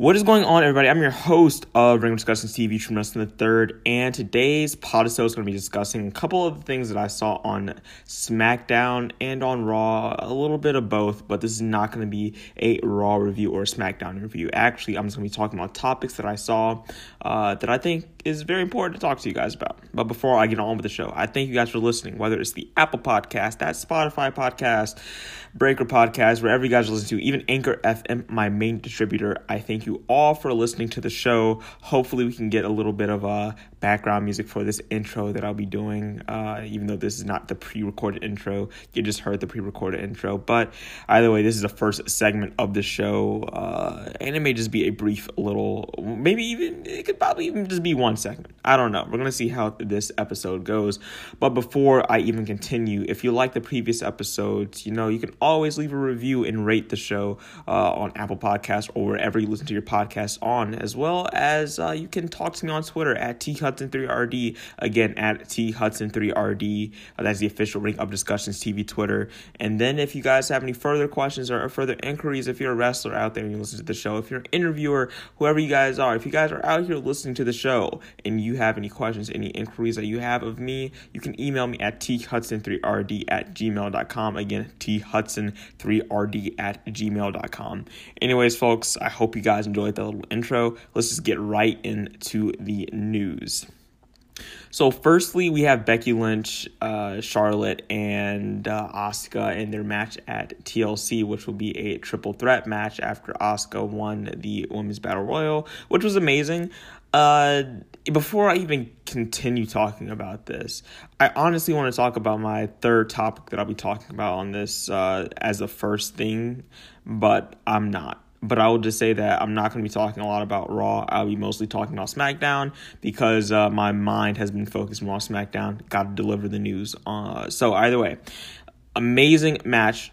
What is going on, everybody? I'm your host of Ring of Discussions TV, Trim Wrestling the Third, and today's pod is going to be discussing a couple of things that I saw on SmackDown and on Raw, a little bit of both, but this is not going to be a Raw review or a SmackDown review. Actually, I'm just going to be talking about topics that I saw uh, that I think is very important to talk to you guys about. But before I get on with the show, I thank you guys for listening, whether it's the Apple Podcast, that Spotify Podcast, Breaker Podcast, wherever you guys listen to, even Anchor FM, my main distributor. I thank you all for listening to the show. Hopefully, we can get a little bit of uh, background music for this intro that I'll be doing, uh, even though this is not the pre recorded intro. You just heard the pre recorded intro. But either way, this is the first segment of the show, uh, and it may just be a brief little, maybe even, it could probably even just be one segment. I don't know. We're going to see how this episode goes. But before I even continue, if you like the previous episodes, you know, you can always leave a review and rate the show uh, on Apple Podcasts or wherever you listen to your podcast on, as well as uh, you can talk to me on Twitter at thudson3rd. Again, at thudson3rd. Uh, that's the official Ring of Discussions TV Twitter. And then if you guys have any further questions or further inquiries, if you're a wrestler out there and you listen to the show, if you're an interviewer, whoever you guys are, if you guys are out here listening to the show and you have any questions, any inquiries that you have of me, you can email me at thudson3rd at gmail.com. Again, thudson hudson3rd at gmail.com. Anyways, folks, I hope you guys enjoyed that little intro. Let's just get right into the news. So, firstly, we have Becky Lynch, uh, Charlotte, and uh, Asuka in their match at TLC, which will be a triple threat match after Asuka won the Women's Battle Royal, which was amazing. Uh, before I even continue talking about this, I honestly want to talk about my third topic that I'll be talking about on this uh, as the first thing, but I'm not. But I will just say that I'm not going to be talking a lot about Raw. I'll be mostly talking about SmackDown because uh, my mind has been focused more on SmackDown. Got to deliver the news. Uh, so either way, amazing match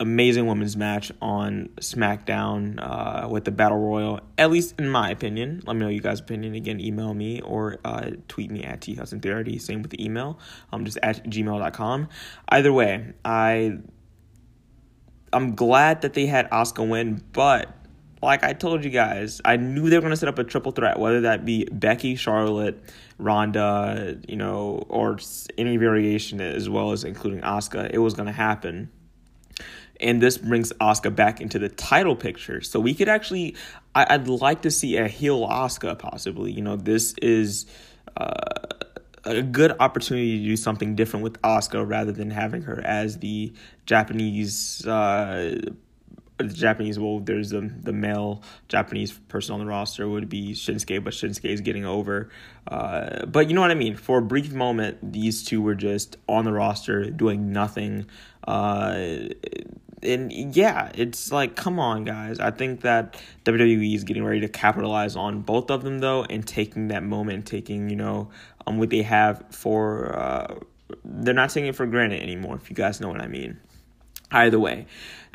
amazing women's match on SmackDown uh, with the Battle Royal, at least in my opinion. Let me know you guys' opinion. Again, email me or uh, tweet me at thudson3rd. Same with the email, um, just at gmail.com. Either way, I, I'm glad that they had Asuka win, but like I told you guys, I knew they were going to set up a triple threat, whether that be Becky, Charlotte, Ronda, you know, or any variation as well as including Asuka. It was going to happen and this brings Asuka back into the title picture. So we could actually, I, would like to see a heel Asuka possibly. You know, this is uh, a good opportunity to do something different with Asuka rather than having her as the Japanese. Uh, the Japanese, well, there's the the male Japanese person on the roster would be Shinsuke, but Shinsuke is getting over. Uh, but you know what I mean. For a brief moment, these two were just on the roster doing nothing. Uh, and yeah, it's like, come on, guys. I think that WWE is getting ready to capitalize on both of them, though, and taking that moment, taking, you know, um, what they have for, uh, they're not taking it for granted anymore, if you guys know what I mean. Either way,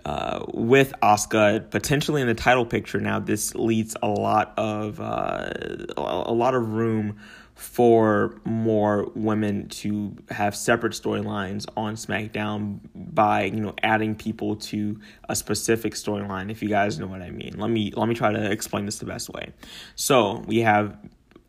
uh, with Asuka potentially in the title picture now, this leads a lot of uh, a lot of room for more women to have separate storylines on SmackDown by you know adding people to a specific storyline if you guys know what I mean. Let me let me try to explain this the best way. So, we have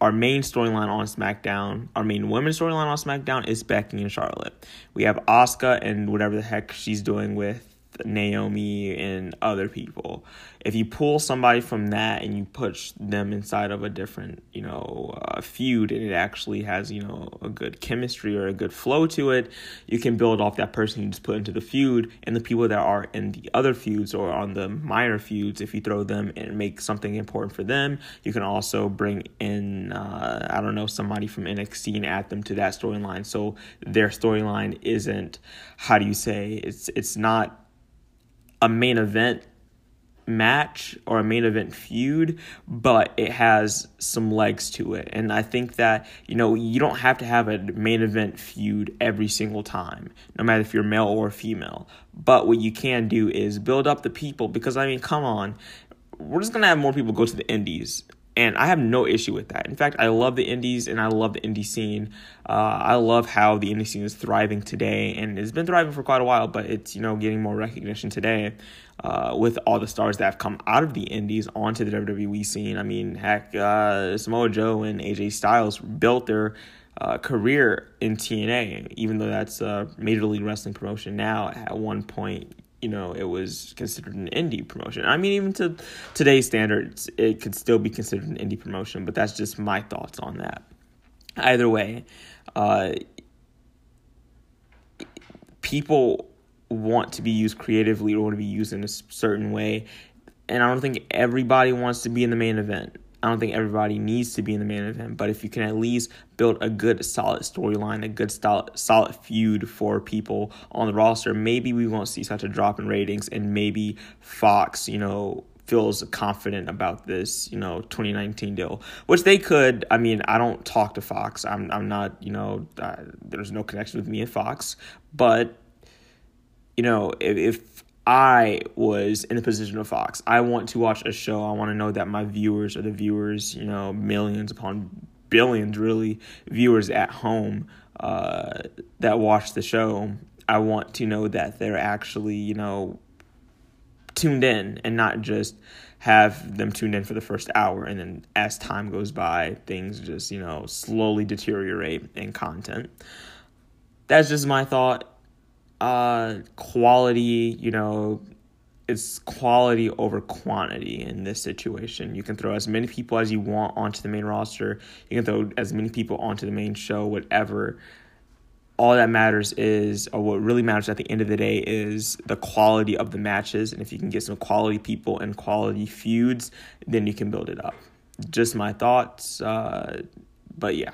our main storyline on SmackDown, our main women's storyline on SmackDown is Becky and Charlotte. We have Asuka and whatever the heck she's doing with Naomi and other people. If you pull somebody from that and you push them inside of a different, you know, uh, feud and it actually has, you know, a good chemistry or a good flow to it, you can build off that person you just put into the feud and the people that are in the other feuds or on the minor feuds. If you throw them and make something important for them, you can also bring in, uh, I don't know, somebody from NXT and add them to that storyline. So their storyline isn't, how do you say, it's it's not a main event match or a main event feud, but it has some legs to it. And I think that, you know, you don't have to have a main event feud every single time, no matter if you're male or female. But what you can do is build up the people because, I mean, come on, we're just going to have more people go to the indies And I have no issue with that. In fact, I love the indies and I love the indie scene. Uh, I love how the indie scene is thriving today and it's been thriving for quite a while, but it's, you know, getting more recognition today uh, with all the stars that have come out of the indies onto the WWE scene. I mean, heck, uh, Samoa Joe and AJ Styles built their uh, career in TNA, even though that's a Major League Wrestling promotion now. At one point, you know, it was considered an indie promotion. I mean, even to today's standards, it could still be considered an indie promotion, but that's just my thoughts on that. Either way, uh, people want to be used creatively or want to be used in a certain way. And I don't think everybody wants to be in the main event. I don't think everybody needs to be in the main event, but if you can at least build a good, solid storyline, a good, solid, solid feud for people on the roster, maybe we won't see such a drop in ratings, and maybe Fox, you know, feels confident about this, you know, 2019 deal, which they could. I mean, I don't talk to Fox. I'm, I'm not, you know, uh, there's no connection with me and Fox, but you know, if, if I was in the position of Fox. I want to watch a show. I want to know that my viewers are the viewers, you know, millions upon billions, really, viewers at home uh, that watch the show. I want to know that they're actually, you know, tuned in and not just have them tuned in for the first hour and then as time goes by things just you know slowly deteriorate in content that's just my thought uh, quality, you know, it's quality over quantity in this situation. You can throw as many people as you want onto the main roster. You can throw as many people onto the main show, whatever. All that matters is, or what really matters at the end of the day, is the quality of the matches. And if you can get some quality people and quality feuds, then you can build it up. Just my thoughts. Uh, but yeah,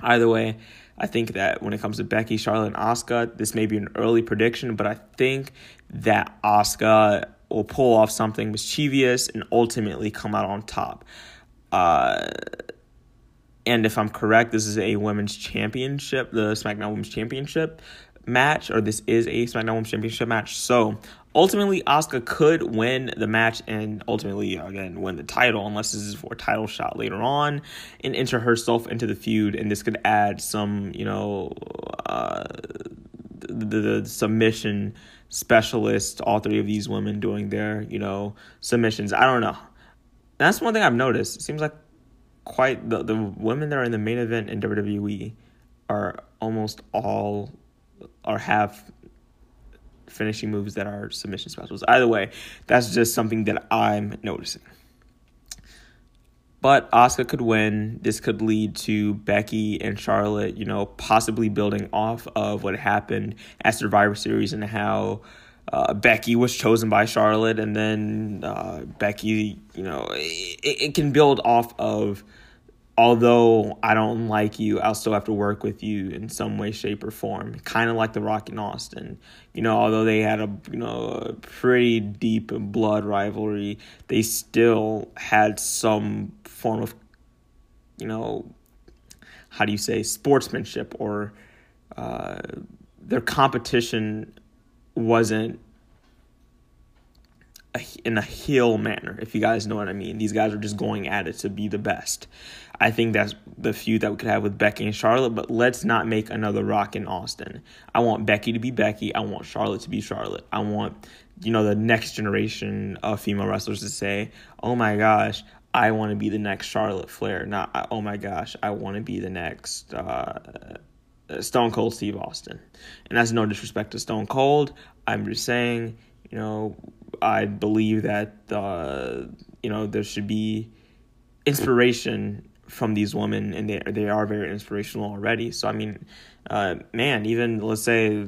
either way, I think that when it comes to Becky, Charlotte, and Asuka, this may be an early prediction, but I think that Asuka will pull off something mischievous and ultimately come out on top. Uh, and if I'm correct, this is a women's championship, the SmackDown Women's Championship match, or this is a SmackDown Women's Championship match. So ultimately, Asuka could win the match and ultimately, again, win the title, unless this is for a title shot later on, and enter herself into the feud. And this could add some, you know, uh, the, the submission specialist, all three of these women doing their, you know, submissions. I don't know. That's one thing I've noticed. It seems like quite the, the women that are in the main event in WWE are almost all or have finishing moves that are submission specials. Either way, that's just something that I'm noticing. But Asuka could win. This could lead to Becky and Charlotte, you know, possibly building off of what happened at Survivor Series and how uh, Becky was chosen by Charlotte, and then uh, Becky, you know, it, it can build off of although I don't like you, I'll still have to work with you in some way, shape, or form. Kind of like the Rock and Austin. You know, although they had a you know a pretty deep blood rivalry, they still had some form of you know how do you say sportsmanship or uh, their competition wasn't in a heel manner, if you guys know what I mean. These guys are just going at it to be the best. I think that's the feud that we could have with Becky and Charlotte, but let's not make another Rock in Austin. I want Becky to be Becky. I want Charlotte to be Charlotte. I want, you know, the next generation of female wrestlers to say, oh my gosh, I want to be the next Charlotte Flair. Not, oh my gosh, I want to be the next uh, Stone Cold Steve Austin. And that's no disrespect to Stone Cold. I'm just saying, you know, I believe that, uh, you know, there should be inspiration from these women, and they they are very inspirational already. So I mean, uh, man, even let's say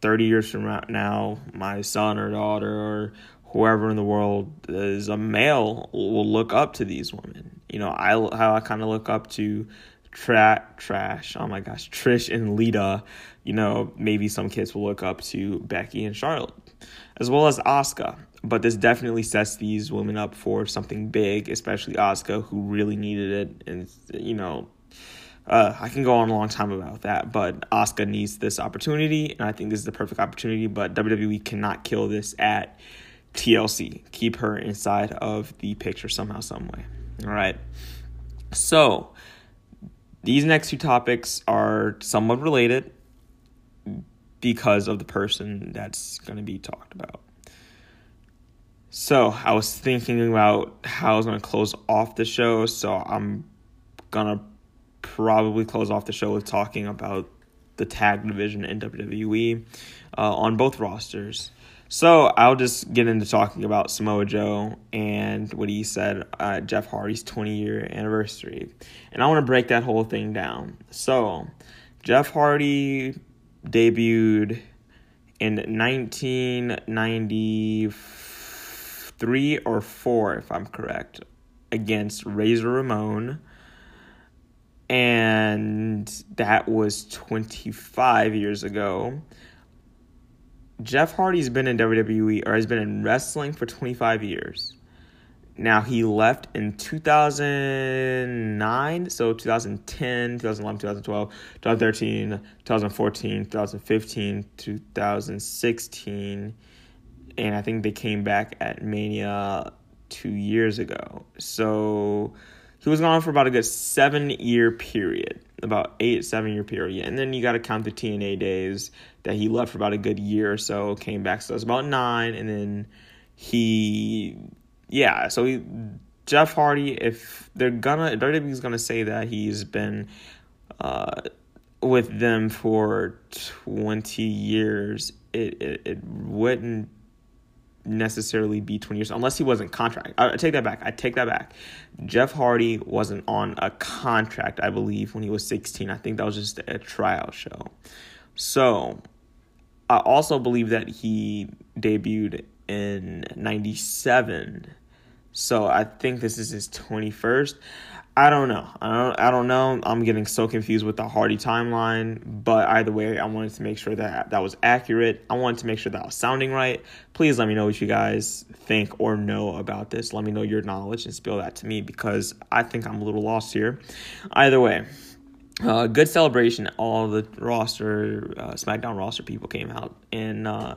thirty years from now, my son or daughter or whoever in the world is a male will look up to these women. You know, I how I kind of look up to tra- trash. Oh my gosh, Trish and Lita. You know, maybe some kids will look up to Becky and Charlotte, as well as Asuka but this definitely sets these women up for something big, especially Asuka, who really needed it. And, you know, uh, I can go on a long time about that, but Asuka needs this opportunity, and I think this is the perfect opportunity. But WWE cannot kill this at TLC. Keep her inside of the picture somehow, some way. All right. So, these next two topics are somewhat related because of the person that's going to be talked about. So, I was thinking about how I was going to close off the show, so I'm going to probably close off the show with talking about the tag division in WWE uh, on both rosters. So I'll just get into talking about Samoa Joe and what he said at Jeff Hardy's 20 year anniversary. And I want to break that whole thing down. So Jeff Hardy debuted in 1993 or 4, if I'm correct, against Razor Ramon. And that was 25 years ago. Jeff Hardy's been in WWE or has been in wrestling for 25 years. Now he left in 2009, so 2010, 2011, 2012, 2013, 2014, 2015, 2016, and I think they came back at Mania two years ago. So he was gone for about a good seven year period, about eight, seven year period. And then you got to count the TNA days that he left for about a good year or so, came back. So was about nine. And then he, yeah, so he, Jeff Hardy, if they're gonna, WWE's gonna say that he's been, uh, with them for 20 years, it, it, it wouldn't necessarily be 20 years unless he wasn't contract. I, I take that back. I take that back. Jeff Hardy wasn't on a contract, I believe, when he was 16. I think that was just a trial show. So, I also believe that he debuted in 97. So, I think this is his 21st. I don't know. I don't. I don't know. I'm getting so confused with the Hardy timeline. But either way, I wanted to make sure that that was accurate. I wanted to make sure that was sounding right. Please let me know what you guys think or know about this. Let me know your knowledge and spill that to me because I think I'm a little lost here. Either way, uh, good celebration. All the roster, uh, SmackDown roster people came out and uh,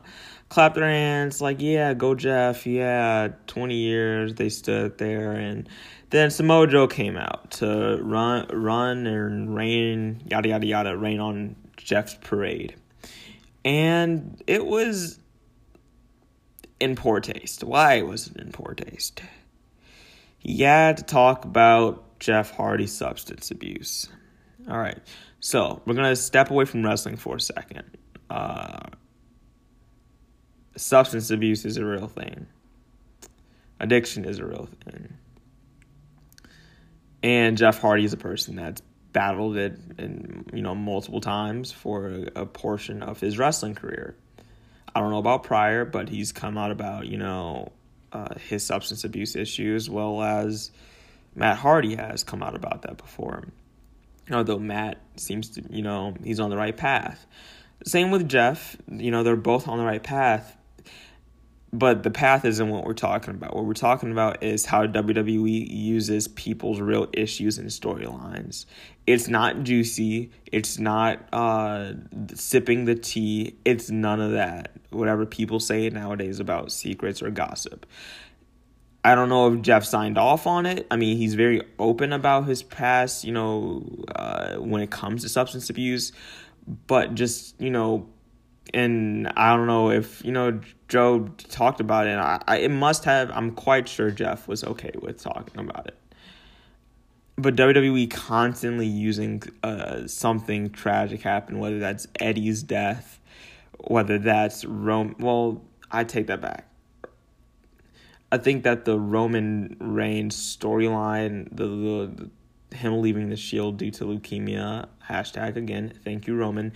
clapped their hands, like, "Yeah, go Jeff! Yeah, 20 years." They stood there and then Samoa Joe came out to run, run and rain, yada yada yada, rain on Jeff's parade, and it was in poor taste. Why was it in poor taste? He had to talk about Jeff Hardy's substance abuse. All right, so we're gonna step away from wrestling for a second. Uh, substance abuse is a real thing. Addiction is a real thing and Jeff Hardy is a person that's battled it in you know multiple times for a, portion of his wrestling career. I don't know about prior, but he's come out about you know uh, his substance abuse issues, as well as Matt Hardy has come out about that before. Although Matt seems to you know he's on the right path. Same with Jeff. You know they're both on the right path, but the path isn't what we're talking about. What we're talking about is how WWE uses people's real issues and storylines. It's not juicy. It's not uh, sipping the tea. It's none of that. Whatever people say nowadays about secrets or gossip. I don't know if Jeff signed off on it. I mean, he's very open about his past, you know, uh, when it comes to substance abuse. But just, you know, and I don't know if you know Joe talked about it. I, I, it must have. I'm quite sure Jeff was okay with talking about it. But WWE constantly using uh, something tragic happen, whether that's Eddie's death, whether that's Rome. Well, I take that back. I think that the Roman Reigns storyline, the, the, the him leaving the Shield due to leukemia, hashtag again, thank you Roman,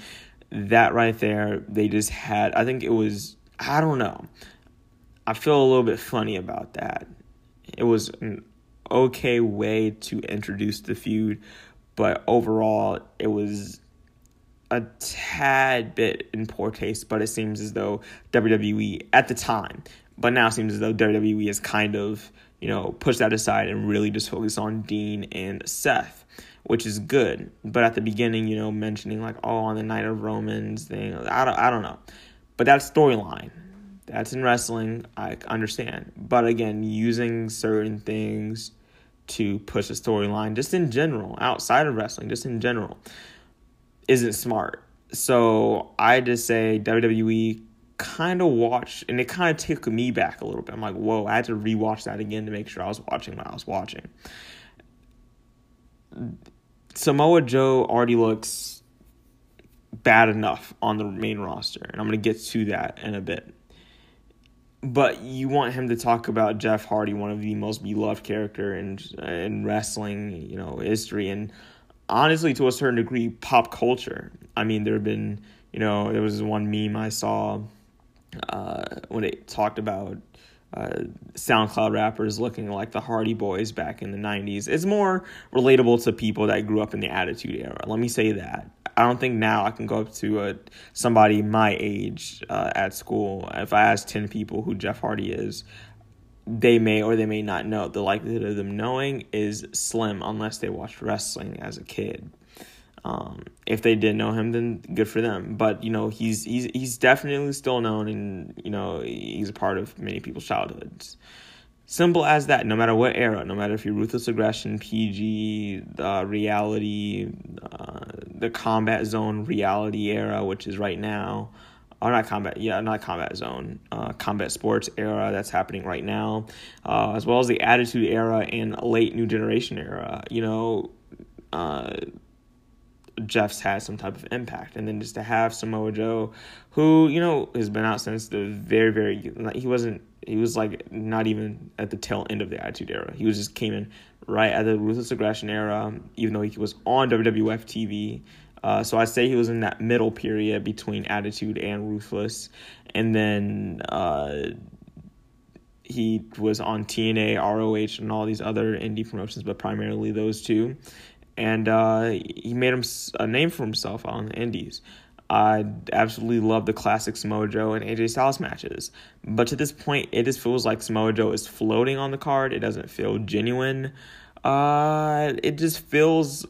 that right there, they just had, I think it was, I don't know. I feel a little bit funny about that. It was an okay way to introduce the feud, but overall, it was a tad bit in poor taste. But it seems as though WWE at the time, but now seems as though WWE has kind of, you know, pushed that aside and really just focused on Dean and Seth which is good. But at the beginning, you know, mentioning like, oh, on the night of Romans thing, I don't, I don't know. But that's storyline. That's in wrestling. I understand. But again, using certain things to push a storyline, just in general, outside of wrestling, just in general, isn't smart. So I just say WWE kind of watched, and it kind of took me back a little bit. I'm like, whoa, I had to rewatch that again to make sure I was watching what I was watching. Samoa Joe already looks bad enough on the main roster, and I'm going to get to that in a bit. But you want him to talk about Jeff Hardy, one of the most beloved character in in wrestling, you know, history, and honestly, to a certain degree, pop culture. I mean, there have been, you know, there was one meme I saw uh, when it talked about uh, SoundCloud rappers looking like the Hardy Boys back in the 90s. It's more relatable to people that grew up in the Attitude Era. Let me say that. I don't think now I can go up to a, uh, somebody my age uh, at school. If I ask 10 people who Jeff Hardy is, they may or they may not know. The likelihood of them knowing is slim unless they watched wrestling as a kid. Um, if they didn't know him, then good for them. But you know, he's he's he's definitely still known, and you know, he's a part of many people's childhoods. Simple as that. No matter what era, no matter if you're ruthless aggression, PG, uh, reality, uh, the combat zone reality era, which is right now, or not combat, yeah, not combat zone, uh, combat sports era that's happening right now, uh, as well as the attitude era and late new generation era. You know, uh, Jeff's had some type of impact. And then just to have Samoa Joe, who, you know, has been out since the very, very, he wasn't, he was like not even at the tail end of the Attitude Era. He was just came in right at the Ruthless Aggression Era, even though he was on WWF TV. Uh, so I'd say he was in that middle period between Attitude and Ruthless. And then uh, he was on TNA, ROH, and all these other indie promotions, but primarily those two and uh, he made him a name for himself on the Indies. I absolutely love the classic Samoa Joe and AJ Styles matches, but to this point, it just feels like Samoa Joe is floating on the card. It doesn't feel genuine. Uh, it just feels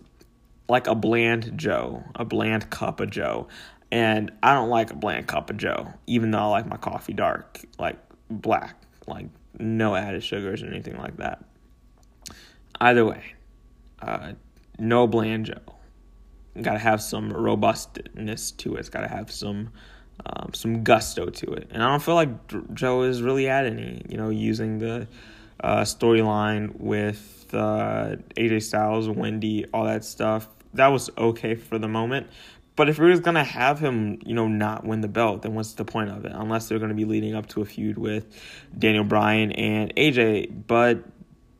like a bland Joe, a bland cup of Joe, and I don't like a bland cup of Joe, even though I like my coffee dark, like black, like no added sugars or anything like that. Either way, uh, no Blanjo. Got to have some robustness to it. It's got to have some um, some gusto to it. And I don't feel like Joe is really at any. You know, using the uh, storyline with uh, AJ Styles, Wendy, all that stuff. That was okay for the moment. But if we're just gonna have him, you know, not win the belt, then what's the point of it? Unless they're gonna be leading up to a feud with Daniel Bryan and AJ. But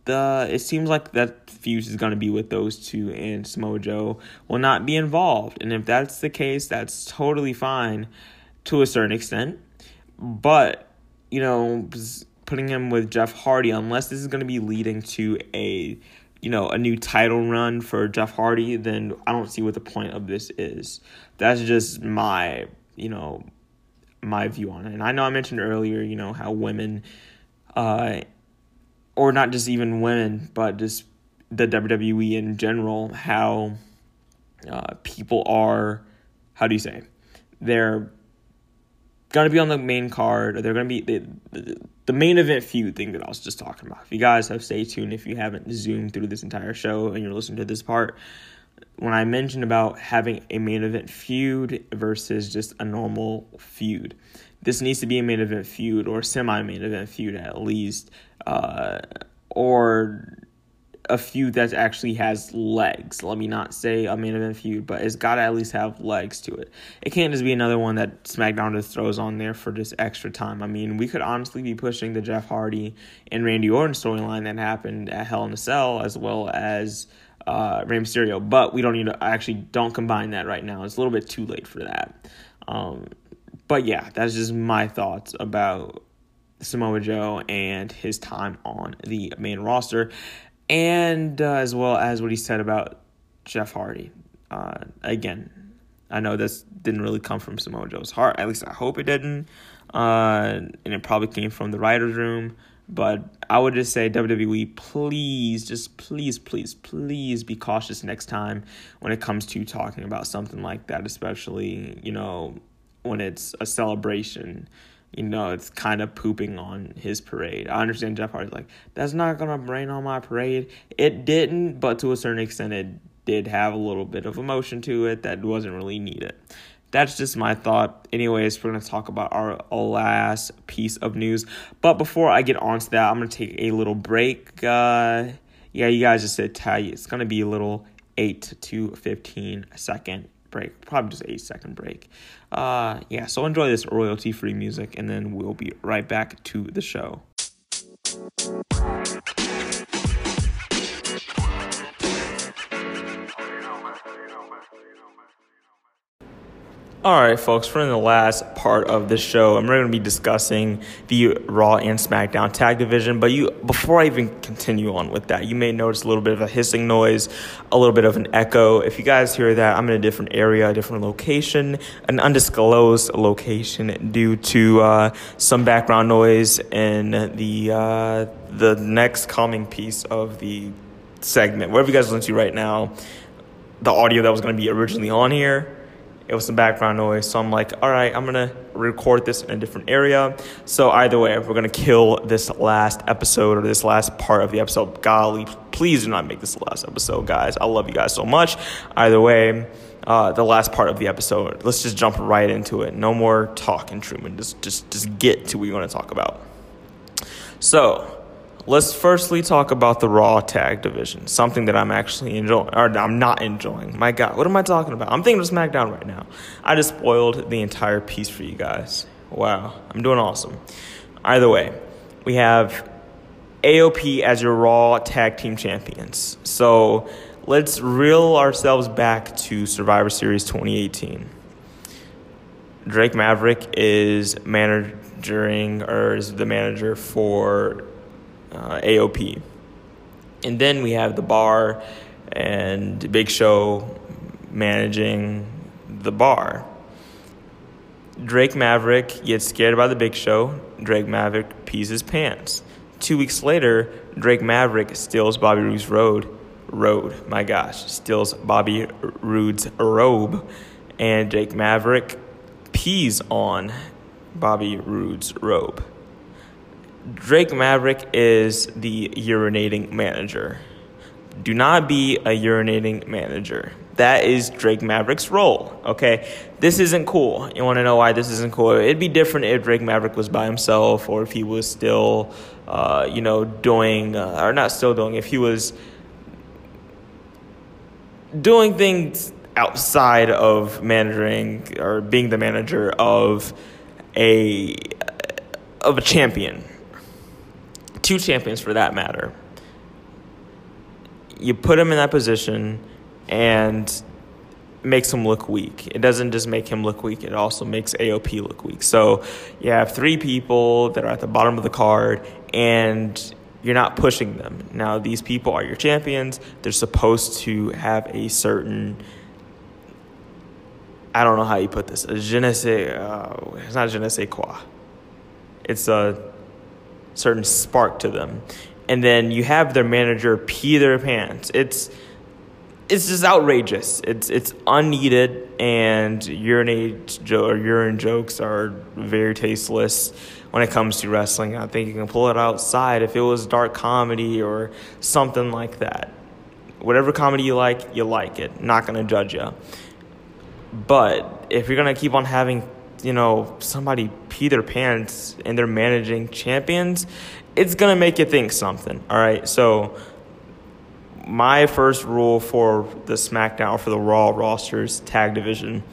the it seems like that fuse is going to be with those two and Samoa Joe will not be involved. And if that's the case, that's totally fine to a certain extent. But, you know, putting him with Jeff Hardy unless this is going to be leading to a you know, a new title run for Jeff Hardy, then I don't see what the point of this is. That's just my, you know, my view on it. And I know I mentioned earlier, you know, how women uh or not just even women, but just the WWE in general, how uh, people are, how do you say, they're gonna be on the main card, or they're gonna be the, the, the main event feud thing that I was just talking about. If you guys have stay tuned, if you haven't zoomed through this entire show and you're listening to this part, when I mentioned about having a main event feud versus just a normal feud, this needs to be a main event feud or semi main event feud at least, uh, or a feud that actually has legs. Let me not say a main event feud, but it's got to at least have legs to it. It can't just be another one that SmackDown just throws on there for just extra time. I mean, we could honestly be pushing the Jeff Hardy and Randy Orton storyline that happened at Hell in a Cell as well as uh, Rey Mysterio, but we don't need to actually don't combine that right now. It's a little bit too late for that. Um, but yeah, that's just my thoughts about Samoa Joe and his time on the main roster, and uh, as well as what he said about Jeff Hardy. Uh, again, I know this didn't really come from Samoa Joe's heart. At least I hope it didn't. Uh, and it probably came from the writer's room. But I would just say, WWE, please, just please, please, please be cautious next time when it comes to talking about something like that, especially, you know, when it's a celebration. you know, it's kind of pooping on his parade. I understand Jeff Hardy's like, that's not going to rain on my parade. It didn't, but to a certain extent, it did have a little bit of emotion to it that wasn't really needed. That's just my thought. Anyways, we're going to talk about our last piece of news. But before I get on to that, I'm going to take a little break. Uh, yeah, you guys just said tell you it's going to be a little 8 to 15 second break, probably just 8 second break. Uh, yeah, so enjoy this royalty free music, and then we'll be right back to the show. All right, folks, we're in the last part of the show, and we're going to be discussing the Raw and SmackDown tag division. But you, before I even continue on with that, you may notice a little bit of a hissing noise, a little bit of an echo. If you guys hear that, I'm in a different area, a different location, an undisclosed location due to uh, some background noise in the uh, the next coming piece of the segment. Whatever you guys listen to right now, the audio that was going to be originally on here it was some background noise. So I'm like, all right, I'm gonna record this in a different area. So either way, we're gonna kill this last episode or this last part of the episode. Golly, please do not make this the last episode, guys. I love you guys so much. Either way, uh, the last part of the episode. Let's just jump right into it. No more talking, Truman. Just just just get to what you want to talk about. So Let's firstly talk about the Raw tag division, something that I'm actually enjoying, or I'm not enjoying. My God, what am I talking about? I'm thinking of SmackDown right now. I just spoiled the entire piece for you guys. Wow, I'm doing awesome. Either way, we have AOP as your Raw tag team champions. So let's reel ourselves back to Survivor Series 2018. Drake Maverick is managing, or is the manager for uh, AOP. And then we have the bar and Big Show managing the bar. Drake Maverick gets scared by the Big Show. Drake Maverick pees his pants. Two weeks later, Drake Maverick steals Bobby Roode's road. Road, my gosh, steals Bobby Roode's robe, and Drake Maverick pees on Bobby Roode's robe. Drake Maverick is the urinating manager. Do not be a urinating manager. That is Drake Maverick's role. Okay, this isn't cool. You want to know why this isn't cool? It'd be different if Drake Maverick was by himself, or if he was still, uh, you know, doing, uh, or not still doing, if he was doing things outside of managing or being the manager of a of a champion two champions for that matter. You put him in that position and makes him look weak. It doesn't just make him look weak, it also makes AOP look weak. So you have three people that are at the bottom of the card and you're not pushing them. Now, these people are your champions. They're supposed to have a certain, I don't know how you put this, a je ne sais, uh, it's not je ne sais quoi. It's a certain spark to them. And then you have their manager pee their pants. It's it's just outrageous. It's it's unneeded, and urinate jo- or urine jokes are very tasteless when it comes to wrestling. I think you can pull it outside if it was dark comedy or something like that. Whatever comedy you like, you like it. Not gonna judge you. But if you're gonna keep on having you know, somebody pee their pants and they're managing champions, it's going to make you think something. All right. So, my first rule for the SmackDown, for the Raw rosters tag division,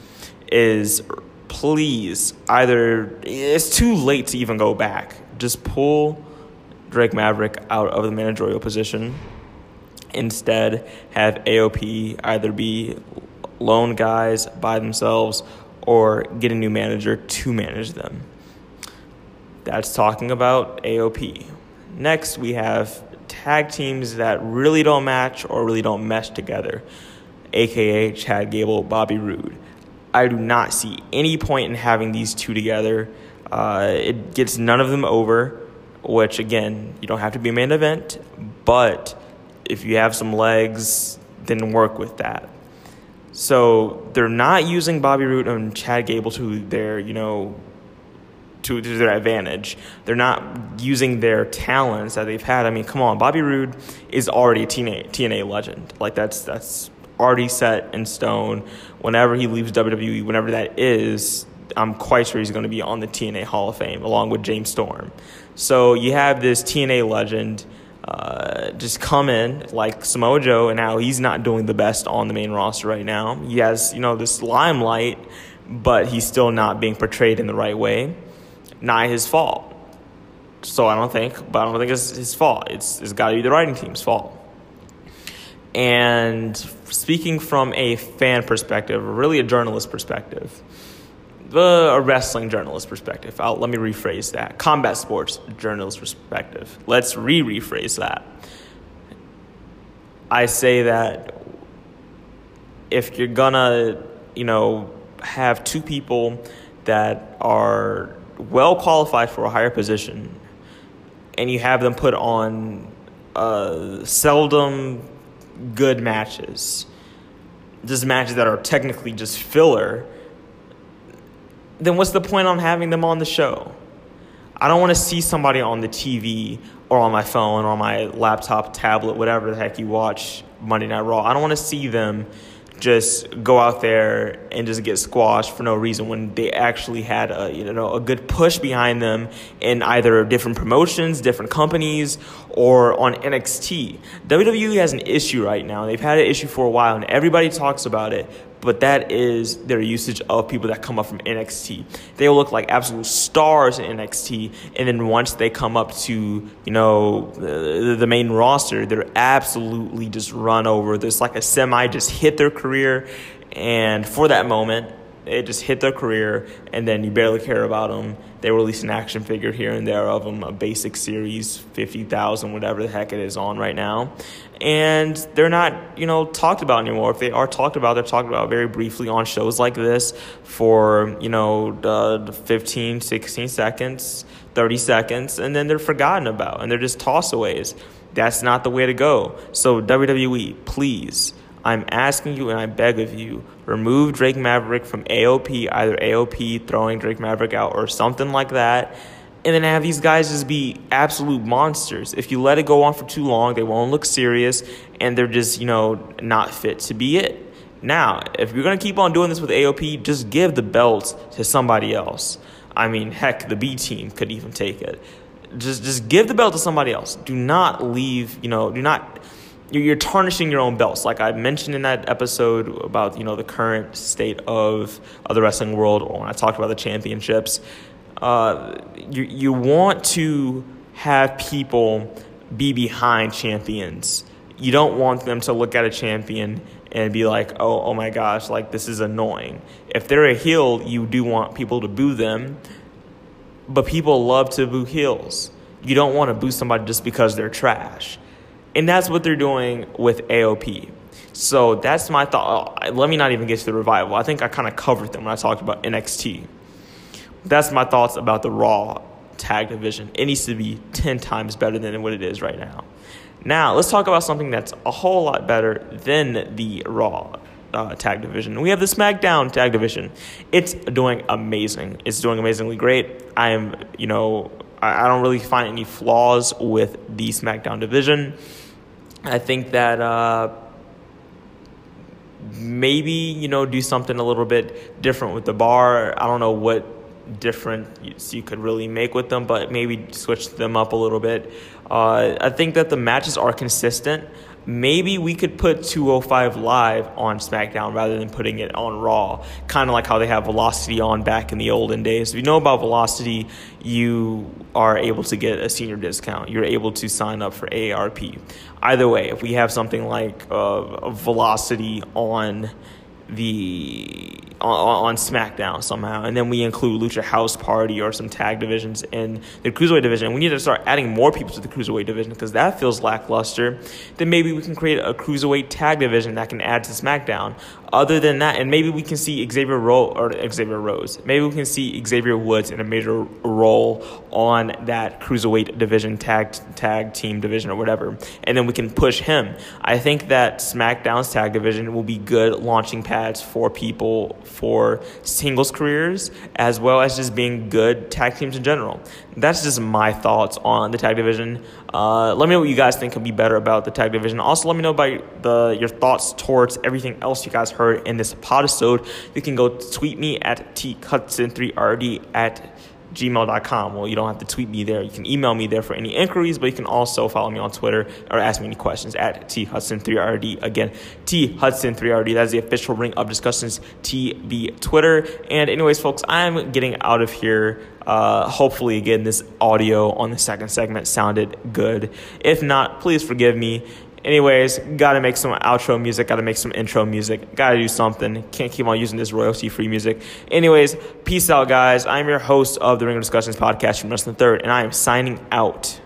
is please either, it's too late to even go back. Just pull Drake Maverick out of the managerial position. Instead, have AOP either be lone guys by themselves or get a new manager to manage them. That's talking about AOP. Next, we have tag teams that really don't match or really don't mesh together, aka Chad Gable, Bobby Roode. I do not see any point in having these two together. Uh, it gets none of them over, which again, you don't have to be a main event, but if you have some legs, then work with that. So they're not using Bobby Roode and Chad Gable to their, you know, to, to their advantage. They're not using their talents that they've had. I mean, come on, Bobby Roode is already a TNA, TNA legend. Like that's that's already set in stone. Whenever he leaves WWE, whenever that is, I'm quite sure he's going to be on the TNA Hall of Fame along with James Storm. So you have this TNA legend uh, just come in like Samoa Joe, and now he's not doing the best on the main roster right now. He has you know this limelight, but he's still not being portrayed in the right way. Not his fault. So I don't think, but I don't think it's his fault. It's it's got to be the writing team's fault. And speaking from a fan perspective, really a journalist perspective, a wrestling journalist perspective. I'll, let me rephrase that. Combat sports journalist perspective. Let's re rephrase that. I say that if you're gonna, you know, have two people that are well qualified for a higher position and you have them put on uh, seldom good matches, just matches that are technically just filler then what's the point on having them on the show? I don't want to see somebody on the TV or on my phone or on my laptop, tablet, whatever the heck you watch Monday Night Raw. I don't want to see them just go out there and just get squashed for no reason when they actually had a you know a good push behind them in either different promotions, different companies, or on NXT. WWE has an issue right now. They've had an issue for a while, and everybody talks about it but that is their usage of people that come up from NXT. They will look like absolute stars in NXT, and then once they come up to you know the, the main roster, they're absolutely just run over. There's like a semi just hit their career, and for that moment, it just hit their career, and then you barely care about them. They release an action figure here and there of them, a basic series, 50,000, whatever the heck it is on right now. And they're not, you know, talked about anymore. If they are talked about, they're talked about very briefly on shows like this for, you know, uh, 15, 16 seconds, 30 seconds, and then they're forgotten about and they're just toss-aways. That's not the way to go. So, WWE, please I'm asking you and I beg of you, remove Drake Maverick from AOP, either AOP throwing Drake Maverick out or something like that, and then have these guys just be absolute monsters. If you let it go on for too long, they won't look serious and they're just, you know, not fit to be it. Now, if you're going to keep on doing this with AOP, just give the belt to somebody else. I mean, heck, the B team could even take it. Just just give the belt to somebody else. Do not leave, you know, do not you're tarnishing your own belts. Like I mentioned in that episode about you know the current state of, of the wrestling world, or when I talked about the championships, uh, you you want to have people be behind champions. You don't want them to look at a champion and be like, oh, oh my gosh, like this is annoying. If they're a heel, you do want people to boo them, but people love to boo heels. You don't want to boo somebody just because they're trash. And that's what they're doing with AOP. So that's my thought. Oh, let me not even get to the revival. I think I kind of covered them when I talked about NXT. That's my thoughts about the Raw tag division. It needs to be 10 times better than what it is right now. Now, let's talk about something that's a whole lot better than the Raw uh, tag division. We have the SmackDown tag division. It's doing amazing. It's doing amazingly great. I am, you know, I, I don't really find any flaws with the SmackDown division. I think that uh, maybe you know do something a little bit different with the bar. I don't know what different you could really make with them, but maybe switch them up a little bit. Uh, I think that the matches are consistent maybe we could put 205 live on SmackDown rather than putting it on Raw. Kind of like how they have Velocity on back in the olden days. If you know about Velocity, you are able to get a senior discount. You're able to sign up for AARP. Either way, if we have something like uh, Velocity on the on, on, SmackDown somehow, and then we include Lucha House Party or some tag divisions in the cruiserweight division. We need to start adding more people to the cruiserweight division because that feels lackluster. Then maybe we can create a cruiserweight tag division that can add to SmackDown. Other than that, and maybe we can see Xavier Ro- or Xavier Rose. Maybe we can see Xavier Woods in a major role on that cruiserweight division, tag tag team division, or whatever, and then we can push him. I think that SmackDown's tag division will be good launching pads for people for singles careers, as well as just being good tag teams in general. That's just my thoughts on the tag division. Uh, let me know what you guys think could be better about the tag division. Also, let me know about the your thoughts towards everything else you guys heard in this episode. You can go tweet me at thudson3rd at gmail.com. Well, you don't have to tweet me there. You can email me there for any inquiries, but you can also follow me on Twitter or ask me any questions at thudson3rd. Again, thudson3rd. That's the official Ring of Discussions TV Twitter. And anyways, folks, I'm getting out of here. Uh, hopefully, again, this audio on the second segment sounded good. If not, please forgive me. Anyways, gotta make some outro music, gotta make some intro music, gotta do something. Can't keep on using this royalty free music. Anyways, peace out, guys. I'm your host of the Ring of Discussions podcast from Wrestling Third, and I am signing out.